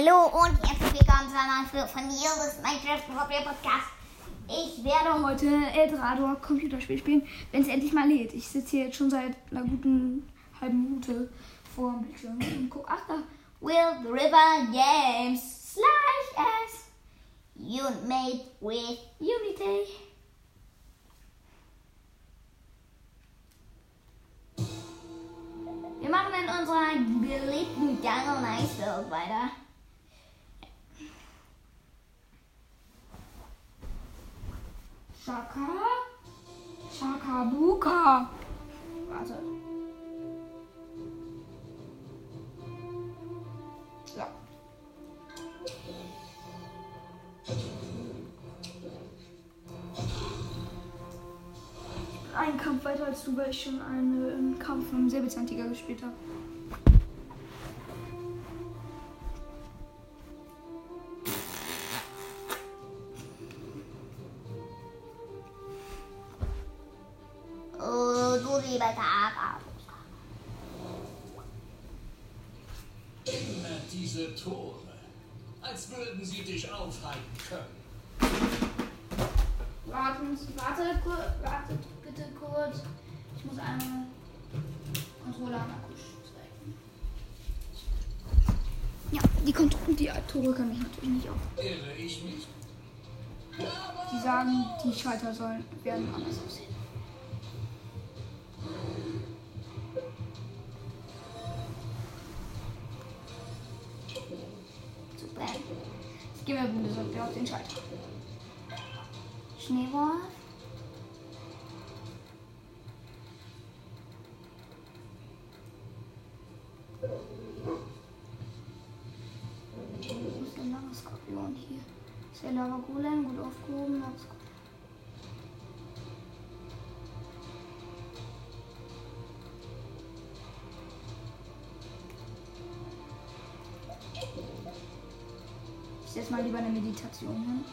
Hallo und herzlich willkommen zu einer Folge von Joris Minecraft Hobby Podcast. Ich werde heute Eldrador Computerspiel spielen, wenn es endlich mal lädt. Ich sitze hier jetzt schon seit einer guten halben Minute vor dem Bildschirm und guck, ach da, Will the River Games slash as you made with Unity. Wir machen in unserer beliebten Jungle Nice World weiter. Shaka? Shakabuka. Warte. So. Ein Kampf weiter als du, weil ich schon einen Kampf mit einem Säbelzahntiger gespielt habe. Die Schalter sollen werden anders aussehen. Super. Jetzt gehen wir auf den Schalter. Schneewolf. Wo ist der Lava-Skorpion hier? Ist der Lava-Golem gut aufgehoben? Ich lieber eine Meditation hin.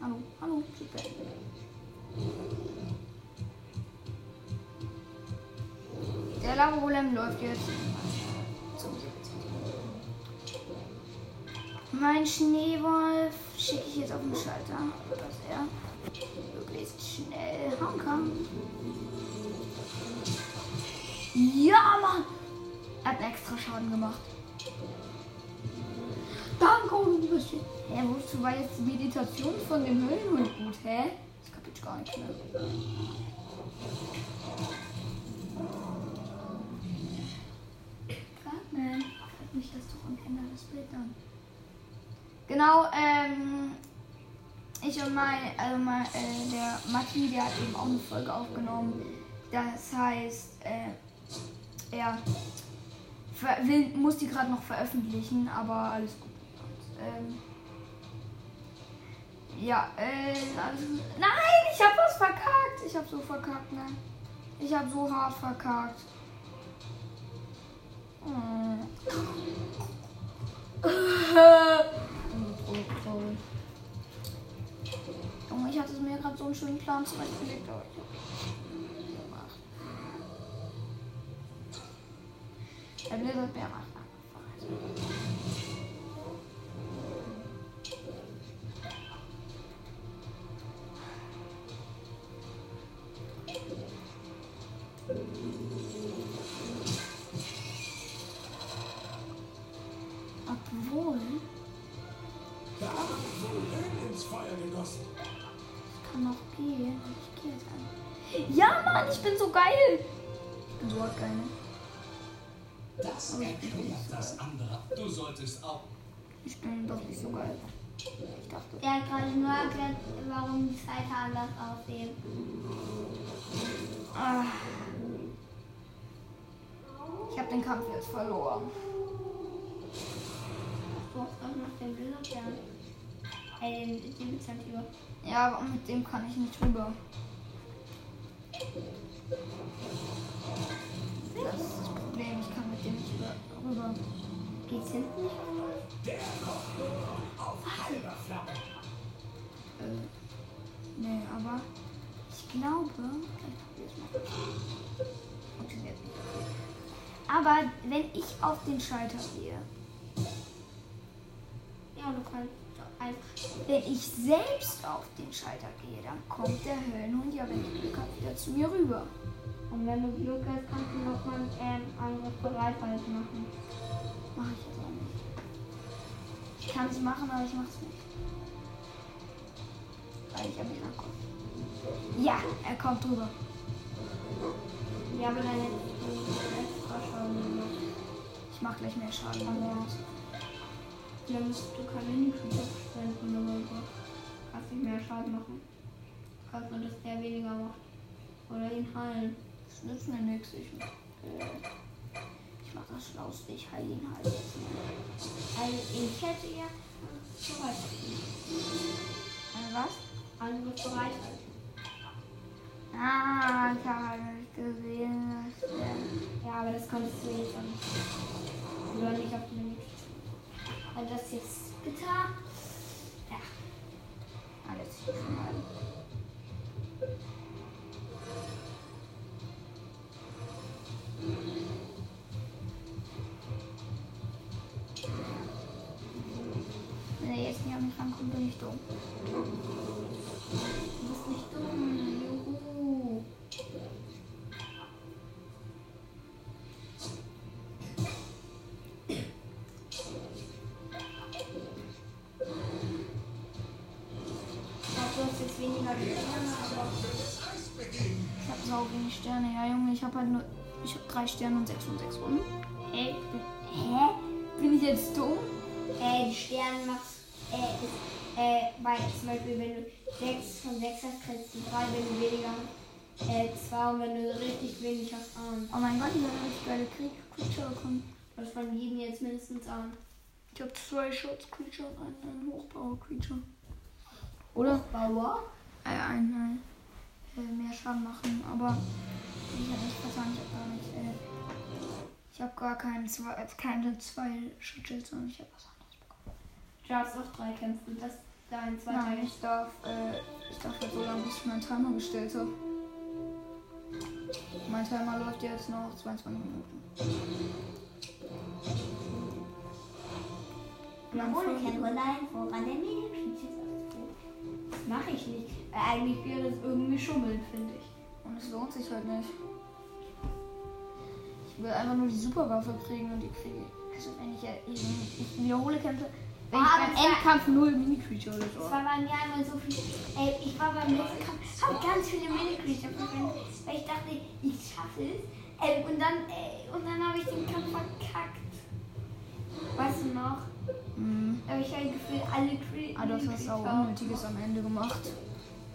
Hallo, hallo, super. Der Lava-Golem läuft jetzt Mein Schneewolf schicke ich jetzt auf den Schalter, dass er möglichst schnell hauen kann. Ja, Mann! Er hat einen extra Schaden gemacht. Danke, du bist hier. Hä, wozu war jetzt die Meditation von dem Höhlenhund gut, hä? Das kapiert ich gar nicht mehr. Batman. Nicht das doch und ändere das Bild dann. Genau, ähm. Ich und mein, also mein, äh, der Matti, der hat eben auch eine Folge aufgenommen. Das heißt, äh, er will, muss die gerade noch veröffentlichen, aber alles gut. Ähm, ja, äh, also, nein, ich habe was verkackt. Ich habe so verkackt, ne? Ich habe so hart verkackt. Hm. Junge, ich hatte mir gerade so einen schönen Plan zurechtgelegt, aber ich hab gemacht. Der Blizzard Bär macht nicht so geil. Ich dachte. Der hat gerade nur erklärt, warum die Seite anders aussehen. Ah. Ich habe den Kampf jetzt verloren. Du hast auch noch den Blizzard. Äh, den, den Byzantier. Ja, aber mit dem kann ich nicht rüber. Das ist das Problem, ich kann mit dem nicht über- rüber. Geht's hinten nicht halber Flamme. Äh, nee, aber ich glaube. Aber wenn ich auf den Schalter gehe, Ja, du kannst einfach. wenn ich selbst auf den Schalter gehe, dann kommt der Höllenhund ja, wenn ich Glück habe, wieder zu mir rüber. Und wenn du Glück hast, kannst du noch mal ähm, anderes Bereithalten machen. Mache ich jetzt auch nicht. Ich kann es machen, aber ich mache es nicht. Weil ich ja nicht rankomme. Ja, er kommt drüber. Dann hättest du extra Schaden gemacht. Ich mache gleich mehr Schaden. Aber dann musst du keine Mini-Creature verschwenden oder so. Kannst nicht mehr Schaden machen. Kannst nur, dass der weniger macht. Oder ihn heilen. Das nützt mir nichts. Ich, äh, ich mache das Schlauste. Ich heile ihn halt jetzt mal. Also ich hätte ja bereit. Äh, was? Anderes Bereithalten. Ah, ich habe halt nicht gesehen, dass der... Ja, aber das konntest du eh schon. Oder nicht auf die Mini-Creature. Also das jetzt bitte. Ja. Alles hier schon mal. Wenn er an mich rankommt, bin ich dumm. Du bist nicht dumm. Juhu. Ich jetzt weniger Sterne, aber Ich habe sau wenig Sterne. Ja, Junge, ich habe halt nur... Ich habe drei Sterne und sechs und sechs Runden. Hä? Hä? Bin ich jetzt dumm? Äh, die Sterne machst, äh, ist, äh, bei zum Beispiel, wenn du 6 von 6 hast, kriegst du 3, wenn du weniger hast, äh, 2 und wenn du richtig wenig hast, 1. Oh mein Gott, ich habe richtig geile Creature bekommen. Hast von jedem jetzt mindestens 1. Ich habe zwei Shots Creature und einen, einen Hochpower Creature. Oder? Bauer? Äh, ein, ein, äh, mehr Schaden machen, aber ich habe nicht verstanden, ich habe gar nicht, äh, ich habe gar keinen zwei, äh, keine zwei Schutzschilds, sondern ich habe was anderes. Du darfst auch 3 kämpfen, das ist dein zweiter. Nein, ich darf, äh, ich darf jetzt so lange, bis ich meinen Timer gestellt habe. Mein Timer läuft jetzt noch 22 Minuten. Kein Online voran der ausführt. Das mache ich nicht. Äh, eigentlich wäre das irgendwie schummeln, finde ich. Und es lohnt sich halt nicht. Ich will einfach nur die Superwaffe kriegen und die kriege ich. Also wenn ich ja ich, ich wiederhole Kämpfe, wenn Ah, ich beim Endkampf null Mini-Creature oder Es so. war bei mir einmal so viel. Ey, ich war beim letzten Kampf, hab ganz viele Mini-Creature verwendet, weil ich dachte, ich schaffe es. Ey, und dann, ey, und dann habe ich den Kampf verkackt. Weißt du noch? Mhm. Da habe ich halt gefühlt alle Cre Ah, du hast was auch Unnötiges am Ende gemacht.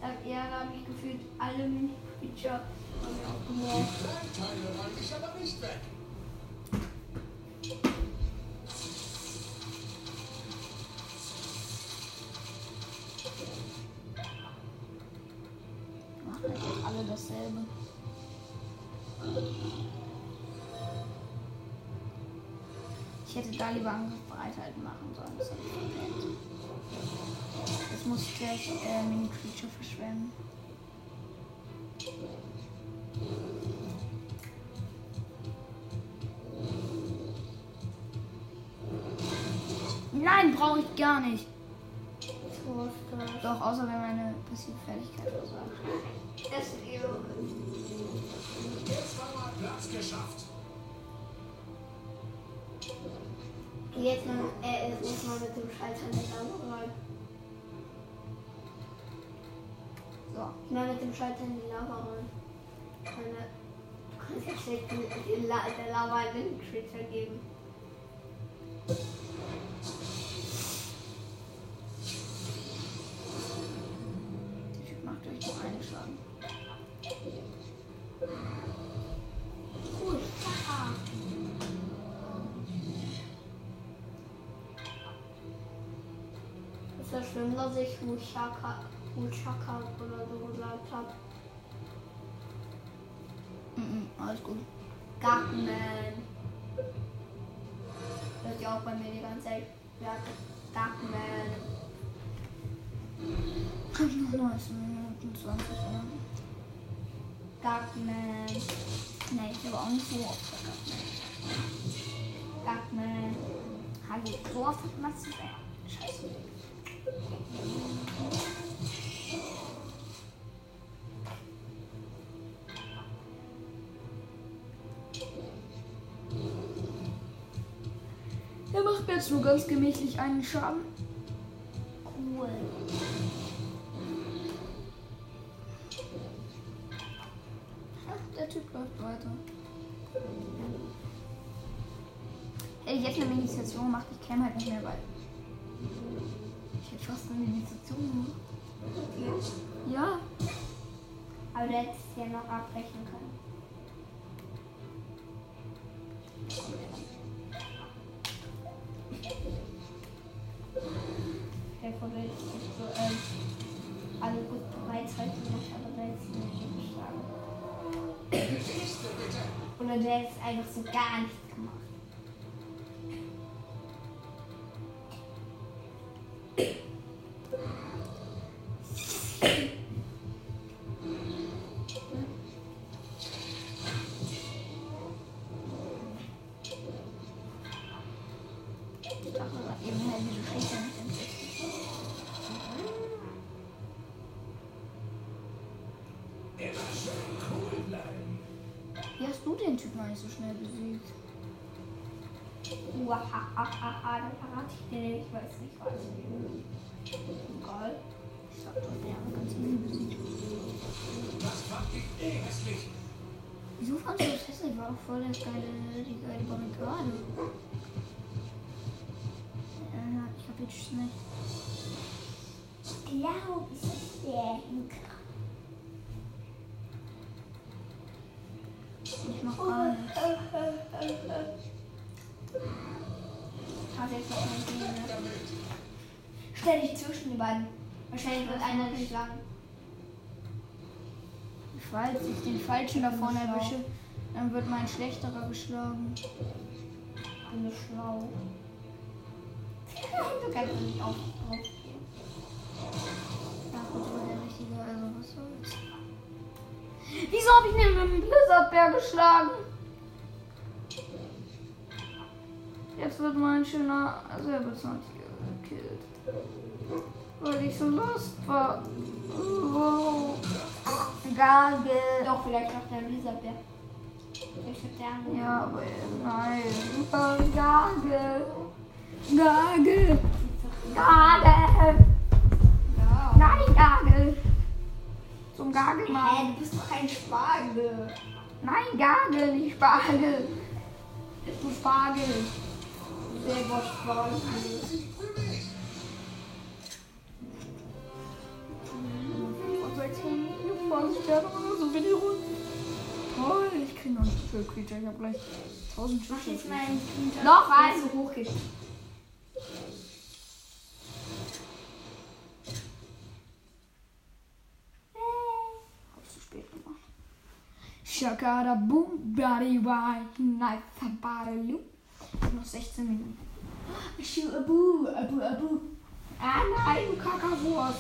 Da- Ja, da habe ich gefühlt alle Mini-Creature räume ich aber nicht weg. Alle dasselbe. Ich hätte da lieber Angriff bereithalten machen sollen. Das habe ich verpennt. Jetzt muss ich gleich äh, Mini-Creature verschwenden. Nein, brauche ich gar nicht. Doch, außer wenn meine passive Fertigkeit oder so. Das ist eh Jetzt haben wir Platz geschafft. Jetzt mal, äh, jetzt muss man mit dem Schalter nicht rein. So, ich mal mit dem Schalter in die Lava rein. Keine, du kannst den, den La der Lava einen Creature geben. Cool. Ist das schlimm, dass ich Mushaka, Mushaka oder so gesagt habe? Mhm, alles gut. Gartenman. Hört ihr auch bei mir die ganze Zeit? Ja, Gartenman. Hab noch 19 Minuten 20 ja. Gartenman. Nee, ich habe auch nicht so oft verkackt. Gartenman. Hallo, so oft nicht. Scheiße. Er macht mir jetzt nur ganz gemächlich einen Schaden. Cool. Läuft weiter. Hätte ich jetzt eine Meditation gemacht, ich käme halt nicht mehr weit. Ich hätte fast eine Meditation gemacht. Ja. Aber du hättest ja noch abbrechen können. Der ist einfach so gar nichts gemacht. Ich dachte gerade eben, hey, wieso eigentlich so schnell besiegt? Uahahaha, dann verrate ich dir nicht, ich weiß nicht was. Egal. Ich sag doch, der hat ganz easy besiegt. Das fand ich eh hässlich. Wieso fandst du das hässlich? War doch voll der geile, die geile Barrikade. Ja, ich hab jetzt nicht. Ich glaube, es ist sehr hinkrieg. Ich mach gar nichts. Habe jetzt noch ein Ding, ne? Stell dich zwischen die beiden. Wahrscheinlich wird einer dich schlagen. Falls ich den Falschen da vorne erwische, dann wird mein Schlechterer geschlagen. Ich bin schlau. du kannst nicht auf, aufgehen. Ja, gut, war der richtige, also was soll's. Wieso hab ich den mit dem Blizzardbär geschlagen? Jetzt wird mein schöner Säbelzahntiger gekillt. Weil ich so lost war. Wow. Gage. Doch, vielleicht noch der Elisabeth. Vielleicht hat der andere. Ja, aber nein. Gage. Gage. Gage. Nein, Gage. Zum Gage Hä, machen. du bist doch kein Spargel. Nein, Gage, nicht Spargel. Du Spargel. Selber Spargel. Bin ich rund. Toll, ich krieg noch nicht viel Creature. Ich hab gleich 1000 Mach Schüsse. jetzt mal einen Screenshot, Noch der ein. so hoch geht. Hab's zu spät gemacht. Shakara boom, body why, nice body Noch 16 Minuten. Schu, abu, abu, abu. Ah nein, du Kakawurst.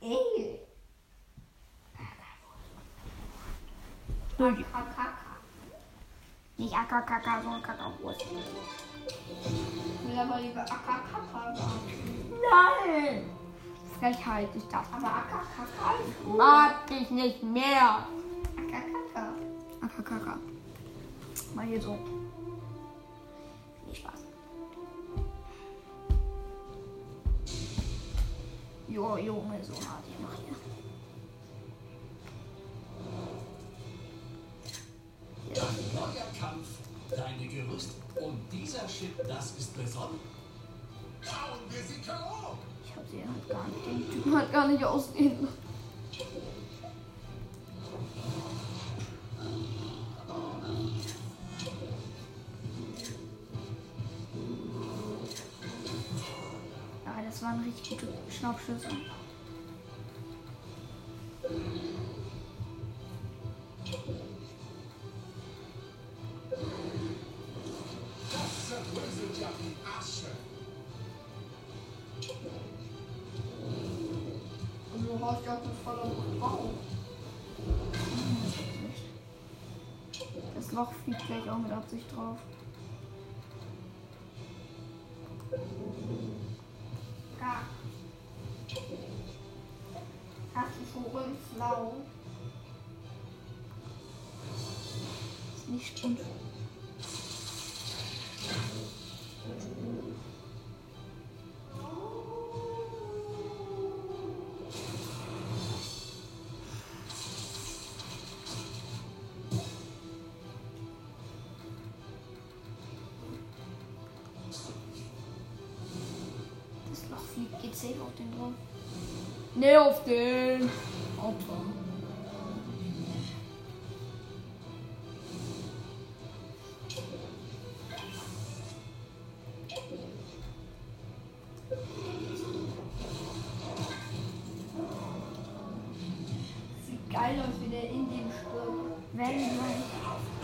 Ey. Akakaka. Nicht Akakaka, sondern Kakaowurst. Ich will aber lieber Akakaka sagen. Nein! Frechheit ist das. Aber Akakaka ist gut. Mag dich nicht mehr. Akakaka. Akakaka. Mal hier so. Viel Spaß. Jo, Junge, so hart, ich mach hier. Dieser Chip, das ist besonders. Hauen wir sie K.O. Ich hab sie halt gar nicht. Den Typen hat gar nicht aussehen. Ja, das waren richtig gute Schnappschüsse. Das Loch fliegt gleich auch mit Absicht drauf. Ja. Hast du so flau? Ist nicht stimmt. Safe auf den drauf. Nee, auf den. Opfer. Sieht geil aus, wie der in dem stirbt. Wenn gleich.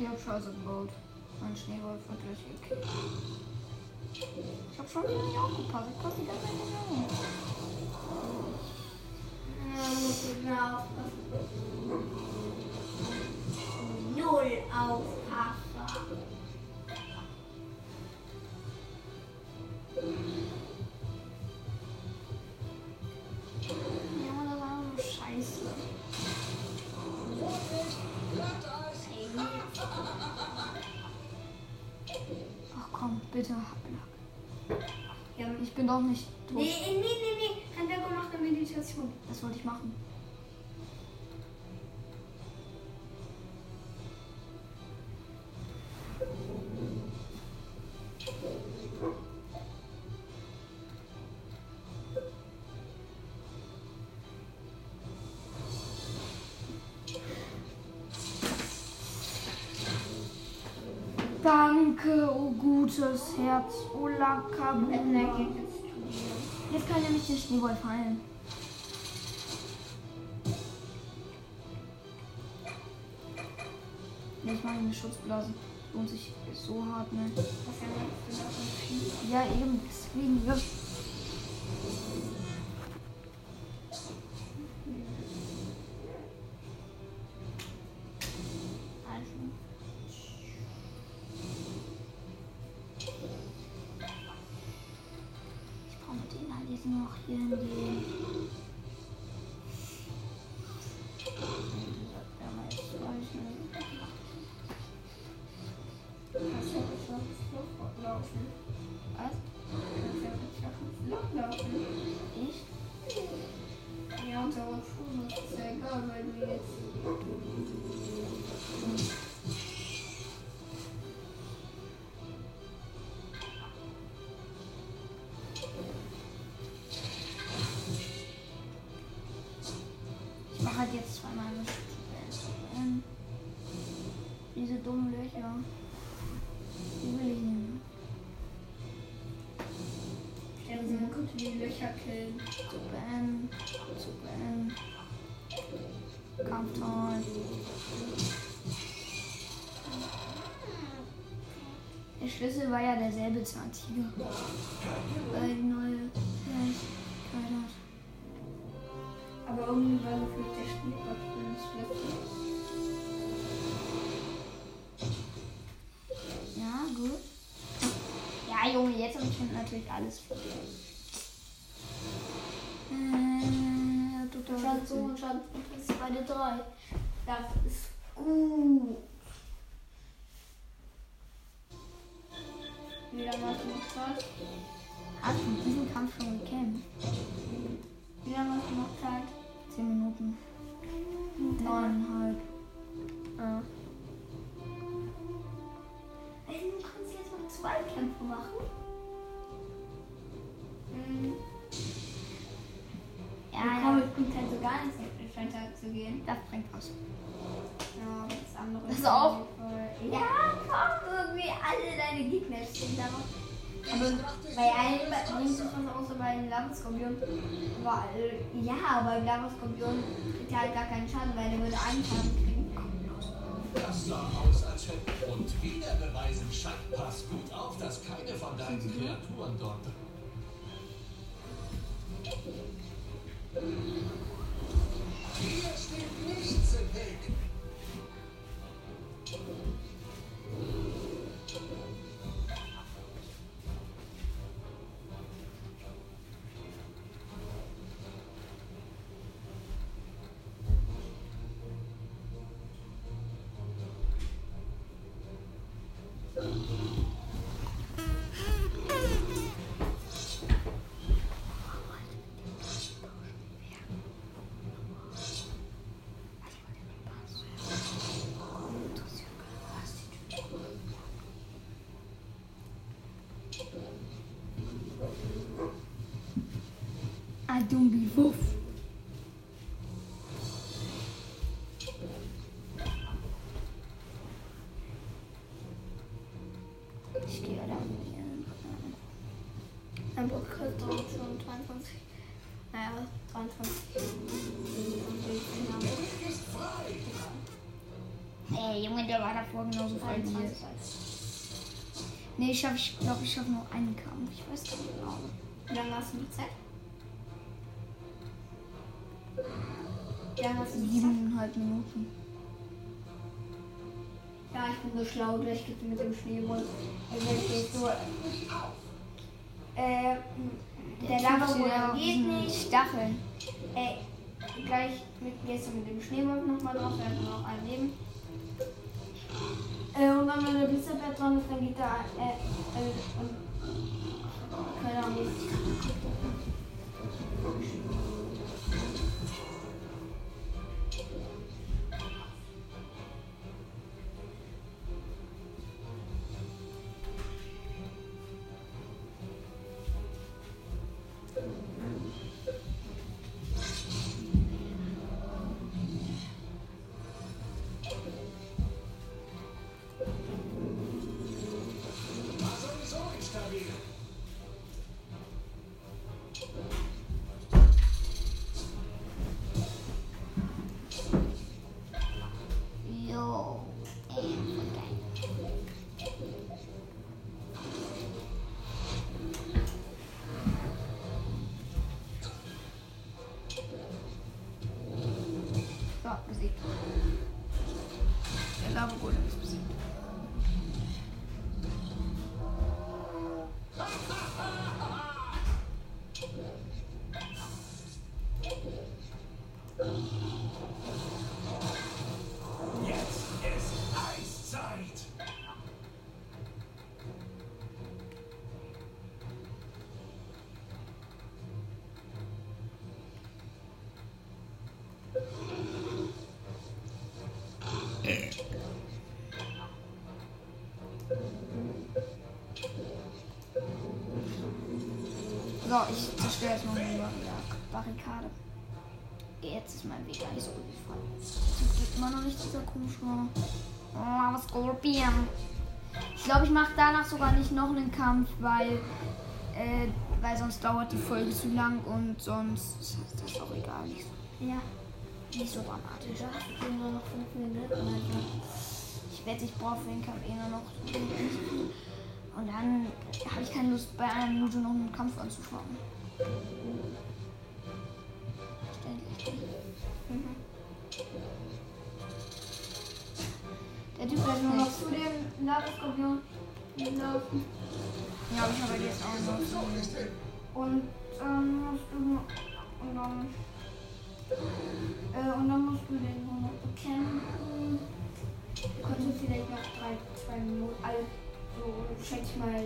Ich hab Scheiße gebaut. Mein Schneewolf wird gleich gekillt. Ich hab schon wieder nicht aufgepasst. Ich passe die ganze Zeit nicht auf. Ja, musst du doch nicht tot. nee, nee, nee, nee. Handwerker macht eine Meditation. Das wollte ich machen. Danke, oh gutes Herz. Oh Lakabuna. Jetzt kann nämlich der Schneewolf heilen. Nee, ich mache eine Schutzblase. Lohnt sich so hart, ne? Ja eben, deswegen. Ja. Kannst ja nicht auf das Loch laufen. Was? Kannst ja nicht auf das Loch laufen. Ich? Ja, und darauf schon. Ist ja egal, weil du jetzt. Schlüssel war ja derselbe Zahntiger. Weil die neue Fähigkeit hat. Aber irgendwie war gefühlt der Spielplatz für den Schlüssel. Ja, gut. Ja, Junge, jetzt habe ich schon natürlich alles verloren. Äh, total so und Schaden das ist beide drei. Das ist gut. Noch Zeit? Hast du diesen Kampf schon bei allen es was außer bei den Lavaskorpion. Weil, ja, aber beim Lavaskorpion kriegt er halt gar keinen Schaden, weil der würde einen Schaden kriegen. Das sah aus, als hätte. Und wieder beweisen Schack, pass gut auf, dass keine von deinen Kreaturen dort. Hier steht nichts im Weg. I don't be woof. Ich gehe da hier. Ein Podcast dauert schon 22. Naja, 23. Ist frei. Ey, Junge, der war davor genauso voll wie 23. jetzt. Nee, ich, schaff, ich glaube, ich schaffe nur einen Kampf. Ich weiß nicht genau. Wie lange hast du die Zeit? Siebeneinhalb Minuten. Ja, ich bin so schlau, gleich geht mit dem Schneeball. Also jetzt so. Äh, der Lava geht nicht. Stacheln. Äh, gleich mit, gehst du mit dem Schneeball nochmal drauf, er hat noch ein Leben. Äh, und dann, wenn der Blitzabwehr dran ist, dann geht da. Äh, äh, und. Keine Ahnung. Besiegt. Der Lava-Golem ist So, ich zerstöre jetzt noch eine Barrikade. Jetzt ist mein Weg nicht so wie vorher. Es gibt immer noch nicht dieser komische. Oh, aber Skorpion. Ich glaube, ich mache danach sogar nicht noch einen Kampf, weil Äh, weil sonst dauert die Folge zu lang und sonst ist das auch egal. Nicht, Ja. nicht so dramatisch. Minuten. Also. Ich wette, ich brauche für den Kampf eh nur noch so. Und dann habe ich keine Lust, bei einer Minute noch einen Kampf anzuschauen. Verständlich. Mhm. Der Typ hat nur noch zu dem Lavaskorpion laufen. Ja, ich habe jetzt auch noch. Und ähm, musst du und dann äh, und dann musst du den nur noch bekämpfen. Du könntest vielleicht noch drei, zwei Minuten, also so schätze ich mal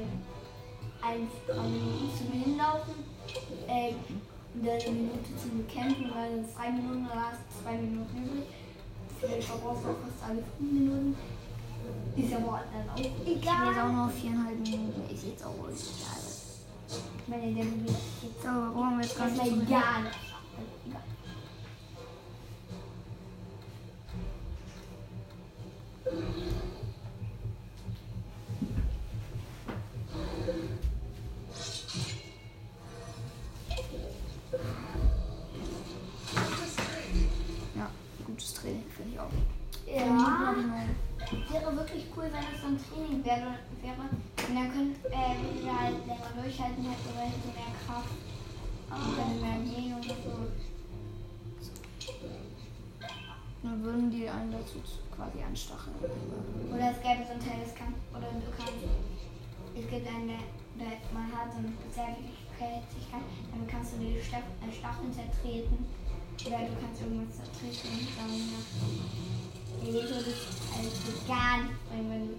ein, zwei Minuten zum Hinlaufen. Äh, dann eine Minute zum Bekämpfen, weil es drei Minuten oder zwei Minuten übrig. Vielleicht verbrauchst du auch fast alle fünf Minuten. Ist ja dann auch Ich habe jetzt egal. auch noch viereinhalb Minuten. Ist jetzt auch ruhig. egal. Ich meine, der sich jetzt brauchen wir jetzt gar nicht gar nicht. Egal. Quasi anstacheln. Oder es gäbe so einen Tageskampf. Oder du kannst. Es gibt einen, der, man hat so eine Spezialfähigkeit. Damit kannst du die äh, Stacheln zertreten. Oder du kannst irgendwas zertreten und dann. Die Lego das also gar nicht bringen, wenn du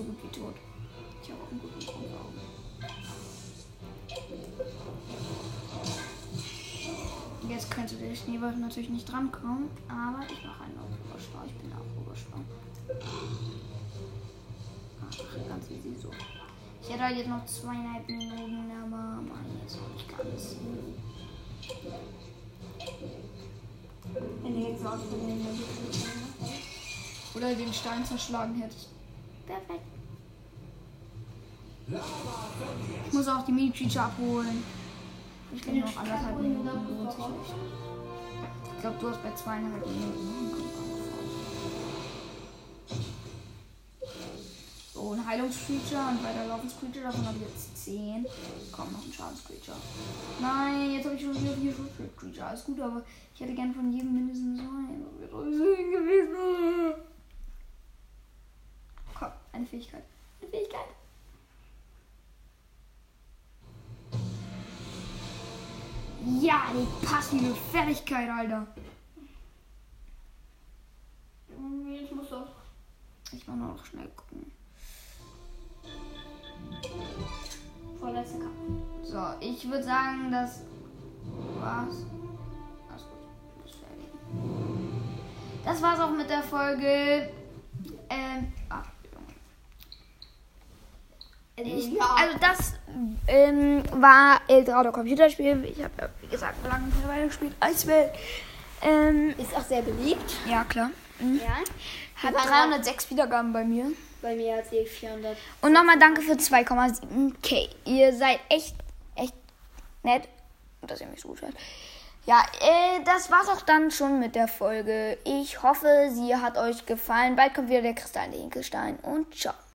so gut wie tot. Ich habe auch einen guten Grund. Jetzt könnte der Schneeball natürlich nicht drankommen, aber ich mache einen auf Oberschlau. Ich bin auch Oberschlau. Ach, ganz easy so. Ich hätte halt jetzt noch zweieinhalb Minuten, aber ich jetzt auch nicht ganz. Du jetzt den Oder den Stein zerschlagen hättest. Perfekt. Ich muss auch die Mini-Creature abholen. Ich du noch anderthalb Minuten. Ich glaube, du hast bei zweieinhalb Minuten. So, ein Heilungscreature und weiter Laufenscreature. Davon habe ich jetzt 10. Komm, noch ein Schadenscreature. Nein, jetzt habe ich schon wieder vier Schutzcreature. Alles gut, aber ich hätte gern von jedem mindestens ein. Das wäre gewesen. Komm, eine Fähigkeit. Eine Fähigkeit. Ja, die passive Fertigkeit, Alter. Jetzt musst du auch. Ich muss noch schnell gucken. Vorletzte Kampf. So, ich würde sagen, das war's. Alles gut. Muss fertig. Das war's auch mit der Folge. Ähm, ah, ich, Ja. Also das ähm, war Eldorado Computerspiel. Ich habe ja, wie gesagt lange mittlerweile gespielt. Eiswelt. Ähm, Ist auch sehr beliebt. ja klar. Mhm. Ja. Hat waren 306 Wiedergaben bei mir. Bei mir hat sie 400. Und nochmal danke für 2,7k. Ihr seid echt, echt nett, dass ihr mich so gut hört. Ja, äh, das war's auch dann schon mit der Folge. Ich hoffe, sie hat euch gefallen. Bald kommt wieder der kristallene Hinkelstein und ciao.